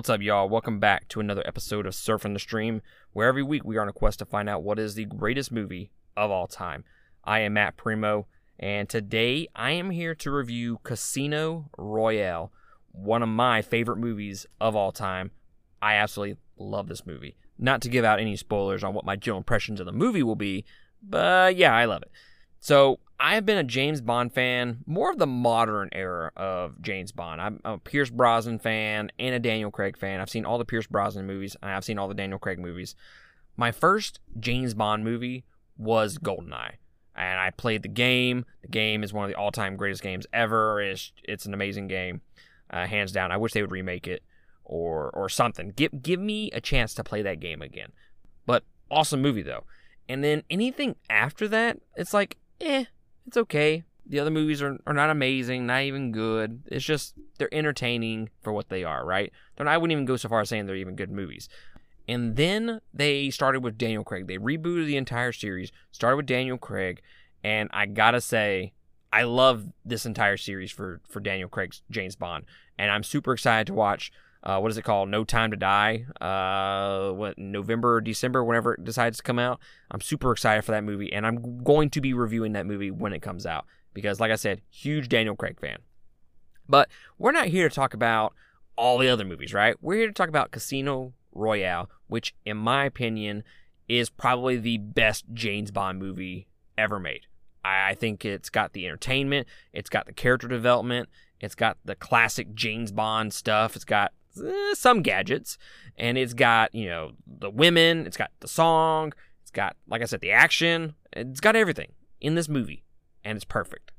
What's up, y'all? Welcome back to another episode of Surfing the Stream, where every week we are on a quest to find out what is the greatest movie of all time. I am Matt Primo, and today I am here to review Casino Royale, one of my favorite movies of all time. I absolutely love this movie. Not to give out any spoilers on what my general impressions of the movie will be, but yeah, I love it. So, I've been a James Bond fan, more of the modern era of James Bond. I'm a Pierce Brosnan fan and a Daniel Craig fan. I've seen all the Pierce Brosnan movies, and I've seen all the Daniel Craig movies. My first James Bond movie was GoldenEye, and I played the game. The game is one of the all-time greatest games ever. It's it's an amazing game, uh, hands down. I wish they would remake it or or something. Give give me a chance to play that game again. But awesome movie though. And then anything after that, it's like eh it's okay. The other movies are, are not amazing, not even good. It's just they're entertaining for what they are, right? Not, I wouldn't even go so far as saying they're even good movies. And then they started with Daniel Craig. They rebooted the entire series, started with Daniel Craig, and I gotta say, I love this entire series for for Daniel Craig's James Bond, and I'm super excited to watch uh, what is it called? No Time to Die. Uh, what November, or December, whenever it decides to come out. I'm super excited for that movie, and I'm going to be reviewing that movie when it comes out because, like I said, huge Daniel Craig fan. But we're not here to talk about all the other movies, right? We're here to talk about Casino Royale, which, in my opinion, is probably the best James Bond movie ever made. I think it's got the entertainment, it's got the character development, it's got the classic James Bond stuff, it's got eh, some gadgets, and it's got you know the women, it's got the song, it's got like I said the action, it's got everything in this movie, and it's perfect.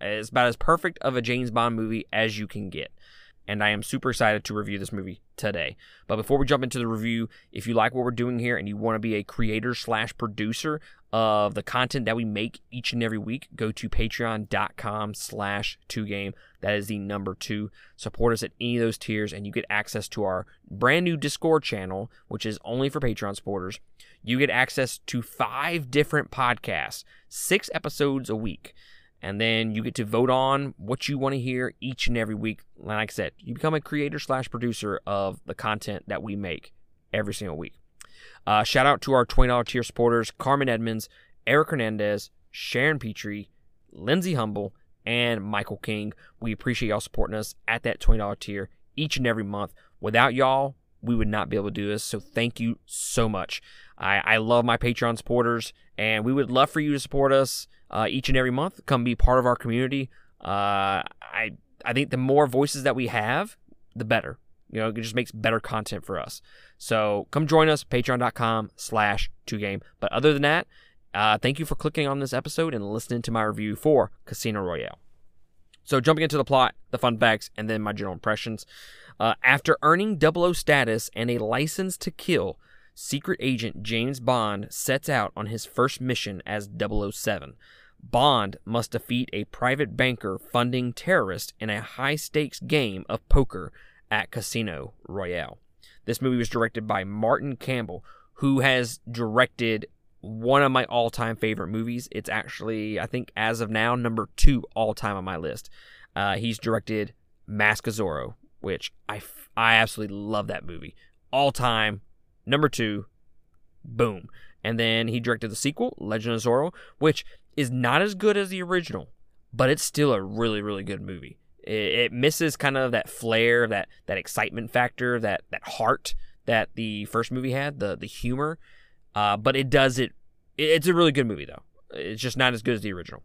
It's about as perfect of a James Bond movie as you can get and I am super excited to review this movie today. But before we jump into the review, if you like what we're doing here and you want to be a creator slash producer of the content that we make each and every week, go to patreon.com slash two game. That is the number two. Support us at any of those tiers, and you get access to our brand new Discord channel, which is only for Patreon supporters. You get access to five different podcasts, six episodes a week and then you get to vote on what you want to hear each and every week. Like I said, you become a creator slash producer of the content that we make every single week. Uh, shout out to our $20 tier supporters Carmen Edmonds, Eric Hernandez, Sharon Petrie, Lindsay Humble, and Michael King. We appreciate y'all supporting us at that $20 tier each and every month. Without y'all, we would not be able to do this. So thank you so much. I, I love my Patreon supporters, and we would love for you to support us uh, each and every month. Come be part of our community. Uh, I I think the more voices that we have, the better. You know, it just makes better content for us. So come join us, patreon.com slash 2game. But other than that, uh, thank you for clicking on this episode and listening to my review for Casino Royale. So jumping into the plot, the fun facts, and then my general impressions. Uh, after earning 00 status and a license to kill, secret agent James Bond sets out on his first mission as 007. Bond must defeat a private banker funding terrorists in a high stakes game of poker at Casino Royale. This movie was directed by Martin Campbell, who has directed one of my all time favorite movies. It's actually, I think, as of now, number two all time on my list. Uh, he's directed Mask of Zorro, which I, I absolutely love that movie. All time, number two, boom. And then he directed the sequel, Legend of Zorro, which is not as good as the original, but it's still a really, really good movie. It, it misses kind of that flair, that that excitement factor, that that heart that the first movie had, the the humor. Uh, but it does it. It's a really good movie though. It's just not as good as the original.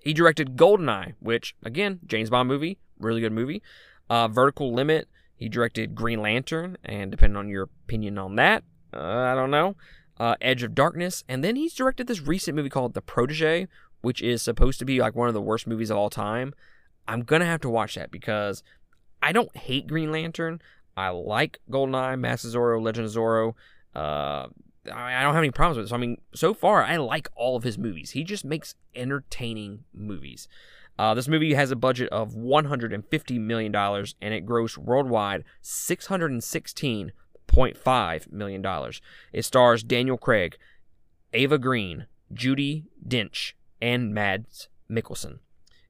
He directed Goldeneye, which again, James Bond movie, really good movie. Uh, Vertical Limit. He directed Green Lantern, and depending on your opinion on that, uh, I don't know. Uh, Edge of Darkness, and then he's directed this recent movie called The Protege, which is supposed to be like one of the worst movies of all time. I'm gonna have to watch that because I don't hate Green Lantern. I like Goldeneye, Mask of Zorro, Legend of Zorro. Uh, I don't have any problems with it. So I mean, so far I like all of his movies. He just makes entertaining movies. Uh, this movie has a budget of $150 million and it grossed worldwide $616.5 million. It stars Daniel Craig, Eva Green, Judi Dench, and Mads Mikkelsen.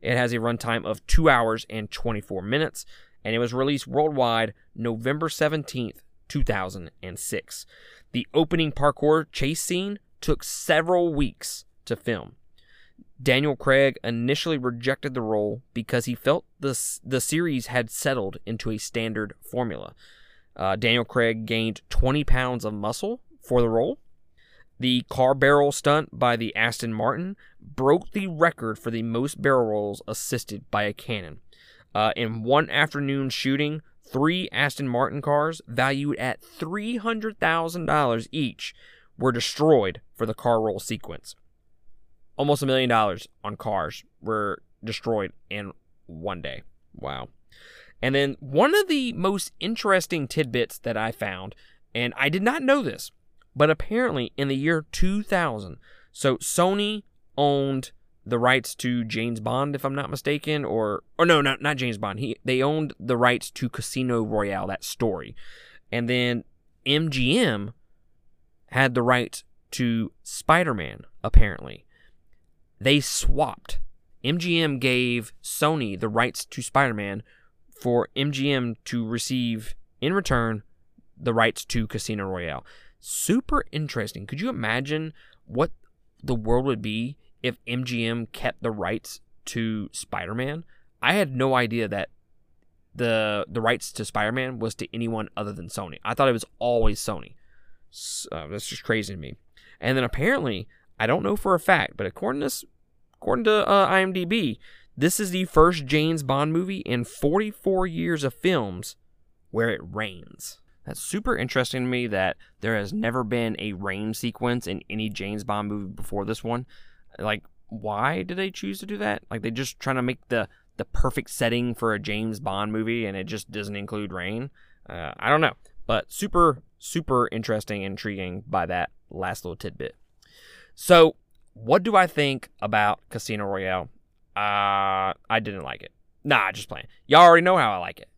It has a runtime of 2 hours and 24 minutes. and it was released worldwide November 17th, 2006. The opening parkour chase scene took several weeks to film. Daniel Craig initially rejected the role because he felt the, the series had settled into a standard formula. Uh, Daniel Craig gained 20 pounds of muscle for the role. The car barrel stunt by the Aston Martin broke the record for the most barrel rolls assisted by a cannon. Uh, in one afternoon shooting, three Aston Martin cars, valued at $300,000 each, were destroyed for the car roll sequence almost a million dollars on cars were destroyed in one day. Wow. And then one of the most interesting tidbits that I found, and I did not know this, but apparently in the year 2000, so Sony owned the rights to James Bond, if I'm not mistaken, or or no, not not James Bond. He they owned the rights to Casino Royale, that story, and then MGM had the rights to Spider-Man, apparently they swapped. MGM gave Sony the rights to Spider Man for MGM to receive, in return, the rights to Casino Royale. Super interesting. Could you imagine what the world would be if MGM kept the rights to Spider Man? I had no idea that the the rights to Spider Man was to anyone other than Sony. I thought it was always Sony. So, uh, that's just crazy to me. And then apparently I don't know for a fact, but according to according to uh, IMDb, this is the first James Bond movie in 44 years of films where it rains. That's super interesting to me that there has never been a rain sequence in any James Bond movie before this one. Like, why did they choose to do that? Like, they just trying to make the the perfect setting for a James Bond movie, and it just doesn't include rain. Uh, I don't know, but super super interesting, intriguing by that last little tidbit. So, what do I think about Casino Royale? Uh, I didn't like it. Nah, just playing. Y'all already know how I like it.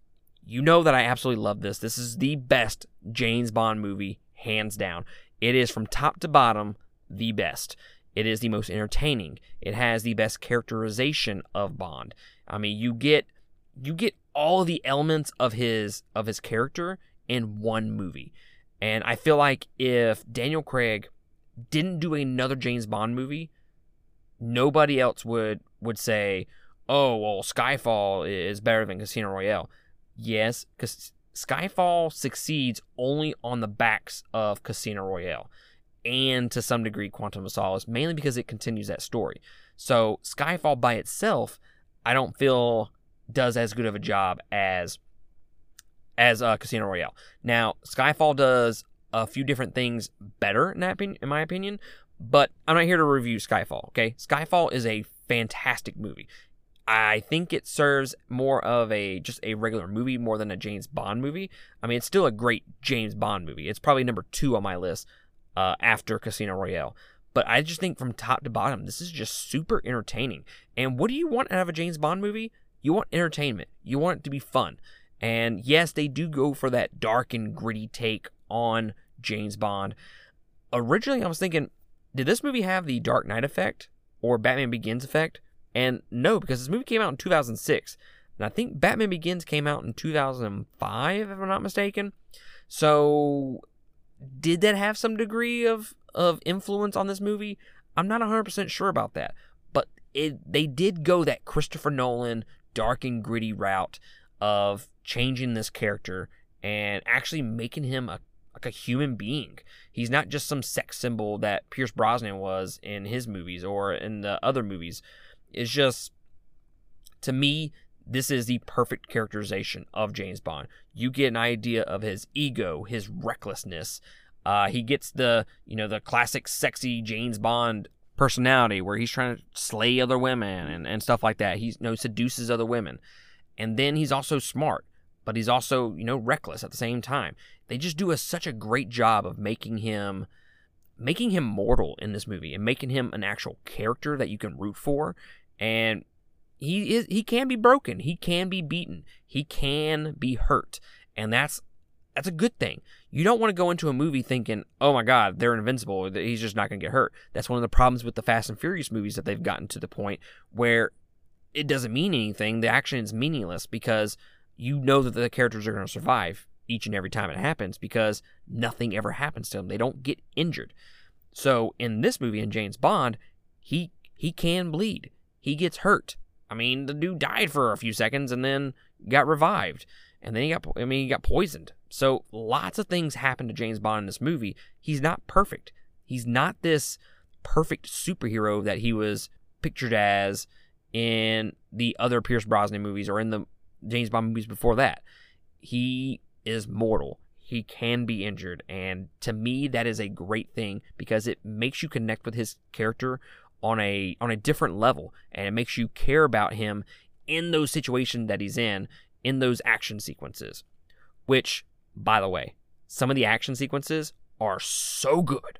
You know that I absolutely love this. This is the best James Bond movie, hands down. It is from top to bottom the best. It is the most entertaining. It has the best characterization of Bond. I mean, you get you get all the elements of his of his character in one movie. And I feel like if Daniel Craig didn't do another James Bond movie, nobody else would would say, "Oh, well, Skyfall is better than Casino Royale." Yes, because Skyfall succeeds only on the backs of Casino Royale and to some degree Quantum of Solace, mainly because it continues that story. So Skyfall by itself, I don't feel does as good of a job as as uh, Casino Royale. Now Skyfall does a few different things better in that in my opinion. But I'm not here to review Skyfall. Okay, Skyfall is a fantastic movie. I think it serves more of a just a regular movie more than a James Bond movie. I mean, it's still a great James Bond movie. It's probably number two on my list uh, after Casino Royale. But I just think from top to bottom, this is just super entertaining. And what do you want out of a James Bond movie? You want entertainment. You want it to be fun. And yes, they do go for that dark and gritty take on James Bond. Originally, I was thinking, did this movie have the Dark Knight effect or Batman Begins effect? And no, because this movie came out in 2006. And I think Batman Begins came out in 2005, if I'm not mistaken. So, did that have some degree of, of influence on this movie? I'm not 100% sure about that. But it they did go that Christopher Nolan dark and gritty route of changing this character and actually making him a like a human being. He's not just some sex symbol that Pierce Brosnan was in his movies or in the other movies. It's just to me this is the perfect characterization of James Bond. You get an idea of his ego, his recklessness. Uh, he gets the you know the classic sexy James Bond personality where he's trying to slay other women and, and stuff like that. He you know seduces other women, and then he's also smart but he's also, you know, reckless at the same time. They just do a, such a great job of making him making him mortal in this movie and making him an actual character that you can root for and he is he can be broken, he can be beaten, he can be hurt. And that's that's a good thing. You don't want to go into a movie thinking, "Oh my god, they're invincible, he's just not going to get hurt." That's one of the problems with the Fast and Furious movies that they've gotten to the point where it doesn't mean anything. The action is meaningless because you know that the characters are going to survive each and every time it happens because nothing ever happens to them. They don't get injured. So in this movie in James Bond, he he can bleed. He gets hurt. I mean, the dude died for a few seconds and then got revived. And then he got I mean, he got poisoned. So lots of things happen to James Bond in this movie. He's not perfect. He's not this perfect superhero that he was pictured as in the other Pierce Brosnan movies or in the James Bond movies before that. He is mortal. He can be injured. And to me, that is a great thing because it makes you connect with his character on a on a different level and it makes you care about him in those situations that he's in in those action sequences which by the way some of the action sequences are so good.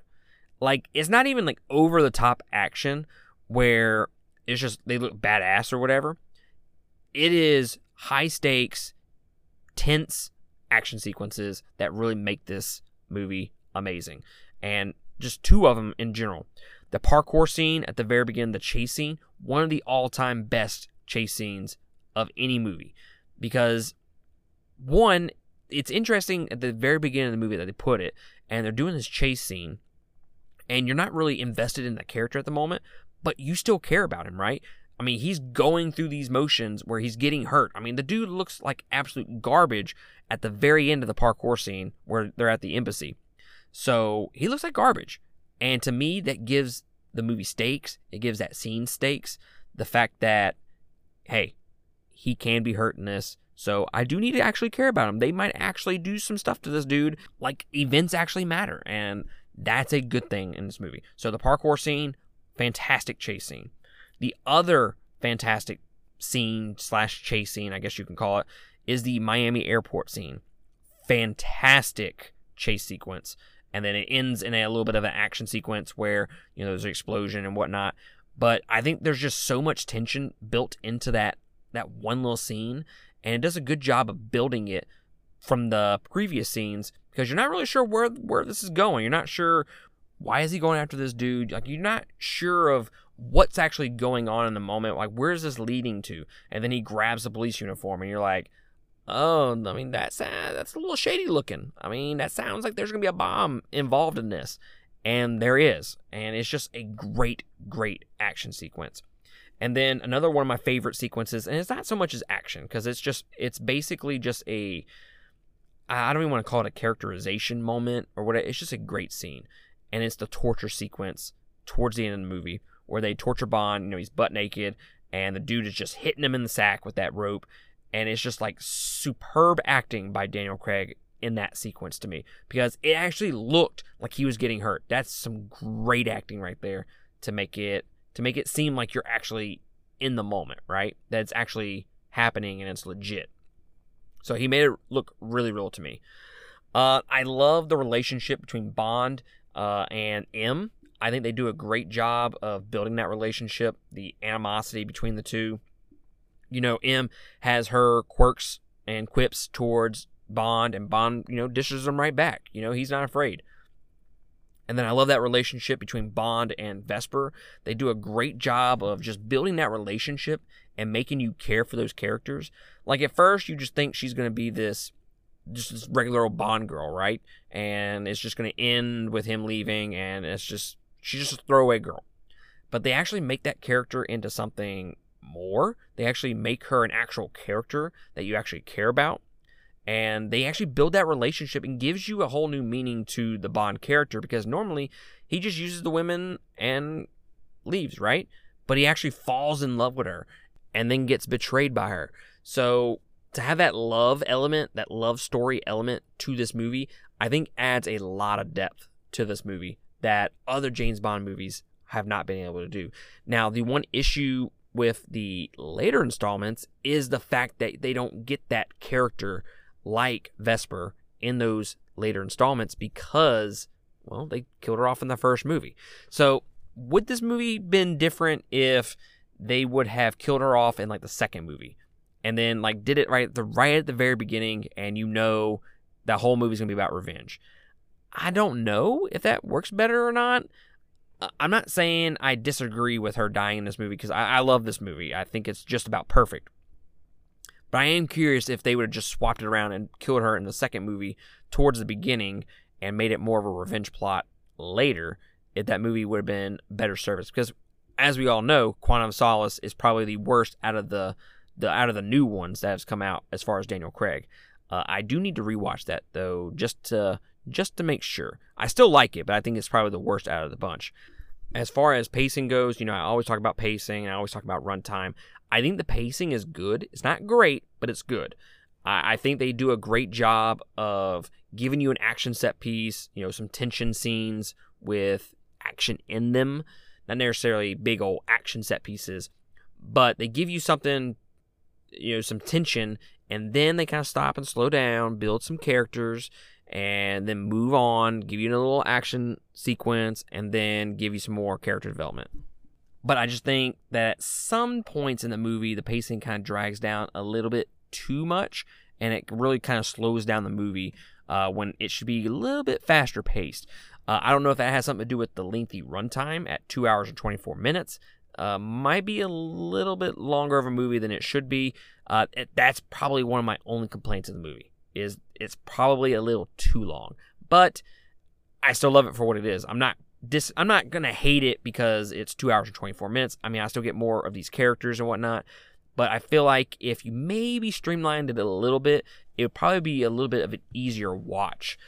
Like it's not even like over the top action where it's just they look badass or whatever. It is high stakes tense action sequences that really make this movie amazing and just two of them in general the parkour scene at the very beginning, the chase scene, one of the all time best chase scenes of any movie. Because, one, it's interesting at the very beginning of the movie that they put it, and they're doing this chase scene, and you're not really invested in the character at the moment, but you still care about him, right? I mean, he's going through these motions where he's getting hurt. I mean, the dude looks like absolute garbage at the very end of the parkour scene where they're at the embassy. So he looks like garbage. And to me, that gives the movie stakes. It gives that scene stakes. The fact that, hey, he can be hurt in this. So I do need to actually care about him. They might actually do some stuff to this dude. Like events actually matter. And that's a good thing in this movie. So the parkour scene, fantastic chase scene. The other fantastic scene slash chase scene, I guess you can call it, is the Miami airport scene. Fantastic chase sequence and then it ends in a, little bit of an action sequence where you know there's an explosion and whatnot. But I think there's just so much tension built into that that one little scene, and it does a good job of building it from the previous scenes because you're not really sure where where this is going. You're not sure why is he going after this dude. Like you're not sure of what's actually going on in the moment. Like where is this leading to? And then he grabs the police uniform, and you're like, Oh, I mean that's uh, that's a little shady looking. I mean that sounds like there's gonna be a bomb involved in this, and there is, and it's just a great, great action sequence. And then another one of my favorite sequences, and it's not so much as action because it's just it's basically just a I don't even want to call it a characterization moment or what. It's just a great scene, and it's the torture sequence towards the end of the movie where they torture Bond. You know he's butt naked, and the dude is just hitting him in the sack with that rope and it's just like superb acting by Daniel Craig in that sequence to me because it actually looked like he was getting hurt. That's some great acting right there to make it to make it seem like you're actually in the moment, right? That it's actually happening and it's legit. So he made it look really real to me. Uh, I love the relationship between Bond uh, and M. I think they do a great job of building that relationship, the animosity between the two you know, M has her quirks and quips towards Bond, and Bond, you know, dishes them right back. You know, he's not afraid. And then I love that relationship between Bond and Vesper. They do a great job of just building that relationship and making you care for those characters. Like at first, you just think she's going to be this just this regular old Bond girl, right? And it's just going to end with him leaving, and it's just she's just a throwaway girl. But they actually make that character into something more. They actually make her an actual character that you actually care about. And they actually build that relationship and gives you a whole new meaning to the Bond character because normally he just uses the women and leaves, right? But he actually falls in love with her and then gets betrayed by her. So to have that love element, that love story element to this movie, I think adds a lot of depth to this movie that other James Bond movies have not been able to do. Now, the one issue with the later installments is the fact that they don't get that character like Vesper in those later installments because well they killed her off in the first movie. So would this movie been different if they would have killed her off in like the second movie and then like did it right the right at the very beginning and you know that whole movie's going to be about revenge. I don't know if that works better or not. I'm not saying I disagree with her dying in this movie because I, I love this movie. I think it's just about perfect. But I am curious if they would have just swapped it around and killed her in the second movie towards the beginning and made it more of a revenge plot later, if that movie would have been better service. Because as we all know, Quantum of Solace is probably the worst out of the the out of the new ones that has come out as far as Daniel Craig. Uh, I do need to rewatch that though, just to just to make sure. I still like it, but I think it's probably the worst out of the bunch. As far as pacing goes, you know, I always talk about pacing. I always talk about runtime. I think the pacing is good. It's not great, but it's good. I, I think they do a great job of giving you an action set piece, you know, some tension scenes with action in them. Not necessarily big old action set pieces, but they give you something, you know, some tension, and then they kind of stop and slow down, build some characters, and then move on, give you a little action sequence, and then give you some more character development. But I just think that at some points in the movie, the pacing kind of drags down a little bit too much, and it really kind of slows down the movie uh, when it should be a little bit faster paced. Uh, I don't know if that has something to do with the lengthy runtime at two hours and 24 minutes. Uh, might be a little bit longer of a movie than it should be. Uh, that's probably one of my only complaints in the movie. Is it's probably a little too long, but I still love it for what it is. I'm not dis- I'm not gonna hate it because it's two hours and 24 minutes. I mean, I still get more of these characters and whatnot, but I feel like if you maybe streamlined it a little bit, it would probably be a little bit of an easier watch.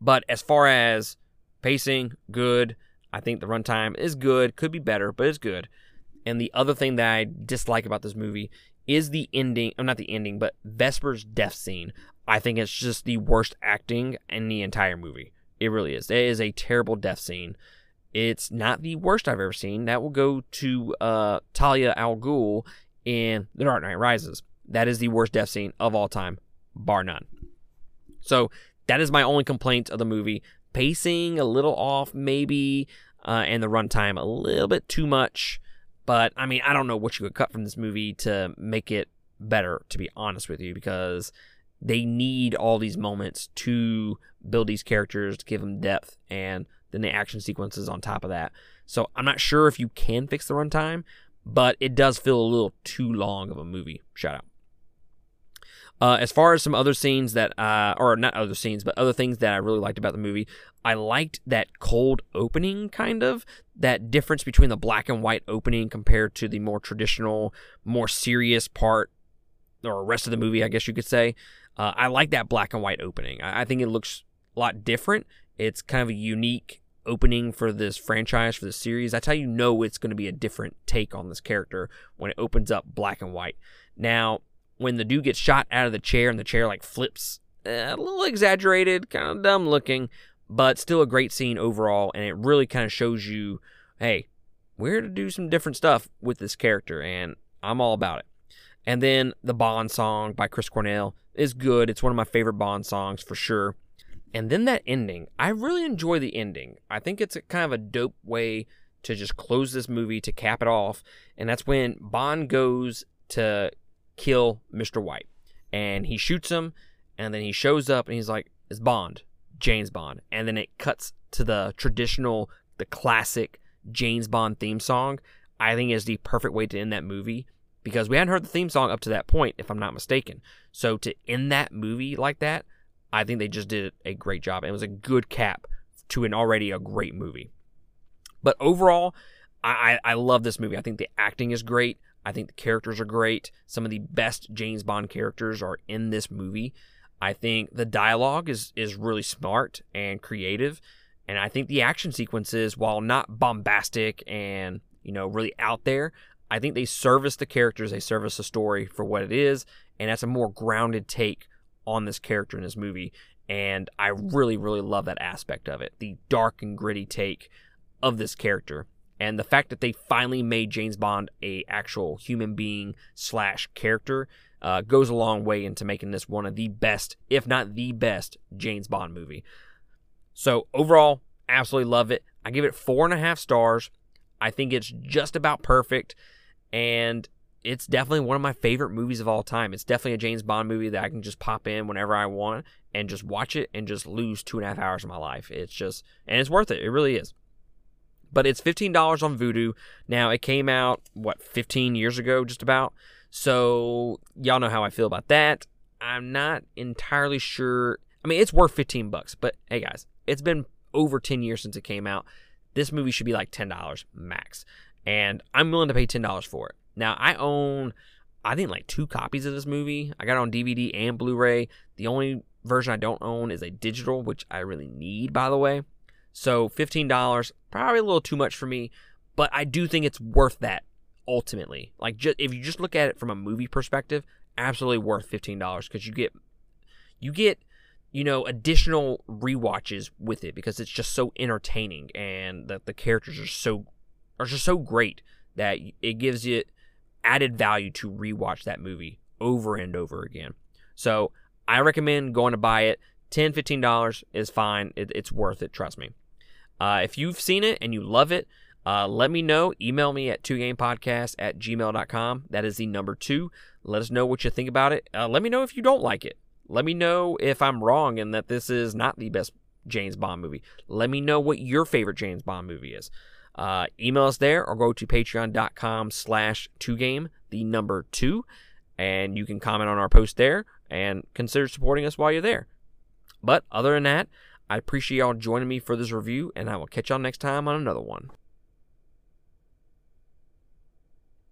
But as far as pacing, good. I think the runtime is good. Could be better, but it's good. And the other thing that I dislike about this movie is the ending. I'm not the ending, but Vesper's death scene. I think it's just the worst acting in the entire movie. It really is. It is a terrible death scene. It's not the worst I've ever seen. That will go to uh, Talia al Ghul in The Dark Knight Rises. That is the worst death scene of all time, bar none. So that is my only complaint of the movie. Pacing a little off, maybe, uh, and the runtime a little bit too much. But I mean, I don't know what you could cut from this movie to make it better, to be honest with you, because they need all these moments to build these characters, to give them depth, and then the action sequences on top of that. So I'm not sure if you can fix the runtime, but it does feel a little too long of a movie. Shout out. Uh, as far as some other scenes that, uh, or not other scenes, but other things that I really liked about the movie, I liked that cold opening, kind of that difference between the black and white opening compared to the more traditional, more serious part or rest of the movie, I guess you could say. Uh, I like that black and white opening. I, I think it looks a lot different. It's kind of a unique opening for this franchise, for the series. That's how you know it's going to be a different take on this character when it opens up black and white. Now, when the dude gets shot out of the chair and the chair like flips, eh, a little exaggerated, kind of dumb looking, but still a great scene overall. And it really kind of shows you, hey, we're to do some different stuff with this character, and I'm all about it. And then the Bond song by Chris Cornell is good. It's one of my favorite Bond songs for sure. And then that ending, I really enjoy the ending. I think it's a kind of a dope way to just close this movie to cap it off. And that's when Bond goes to kill Mr. White. And he shoots him, and then he shows up and he's like, It's Bond, James Bond. And then it cuts to the traditional, the classic James Bond theme song. I think is the perfect way to end that movie because we hadn't heard the theme song up to that point, if I'm not mistaken. So to end that movie like that, I think they just did a great job. It was a good cap to an already a great movie. But overall, I, I love this movie. I think the acting is great. I think the characters are great. Some of the best James Bond characters are in this movie. I think the dialogue is is really smart and creative, and I think the action sequences, while not bombastic and you know really out there, I think they service the characters, they service the story for what it is, and that's a more grounded take on this character in this movie. And I really, really love that aspect of it the dark and gritty take of this character and the fact that they finally made James Bond a actual human being slash character uh, goes a long way into making this one of the best, if not the best, James Bond movie. So overall, absolutely love it. I give it four and a half stars. I think it's just about perfect, and it's definitely one of my favorite movies of all time. It's definitely a James Bond movie that I can just pop in whenever I want and just watch it and just lose two and a half hours of my life. It's just, and it's worth it. It really is but it's $15 on Vudu. Now, it came out, what, 15 years ago, just about. So y'all know how I feel about that. I'm not entirely sure. I mean, it's worth 15 bucks, but hey guys, it's been over 10 years since it came out. This movie should be like $10 max. And I'm willing to pay $10 for it. Now, I own I think like two copies of this movie. I got on DVD and Blu-ray. The only version I don't own is a digital, which I really need, by the way. So $15, probably a little too much for me, but I do think it's worth that ultimately. Like just if you just look at it from a movie perspective, absolutely worth $15 because you get you get you know additional re-watches with it because it's just so entertaining and that the characters are so are just so great that it gives you added value to rewatch that movie over and over again. So I recommend going to buy it. $10, $15 is fine. It, it's worth it, trust me. Uh, if you've seen it and you love it, uh, let me know. Email me at 2gamepodcast at gmail.com. That is the number two. Let us know what you think about it. Uh, let me know if you don't like it. Let me know if I'm wrong and that this is not the best James Bond movie. Let me know what your favorite James Bond movie is. Uh, email us there or go to patreon.com slash 2game, the number two, and you can comment on our post there and consider supporting us while you're there. But other than that, I appreciate y'all joining me for this review, and I will catch y'all next time on another one.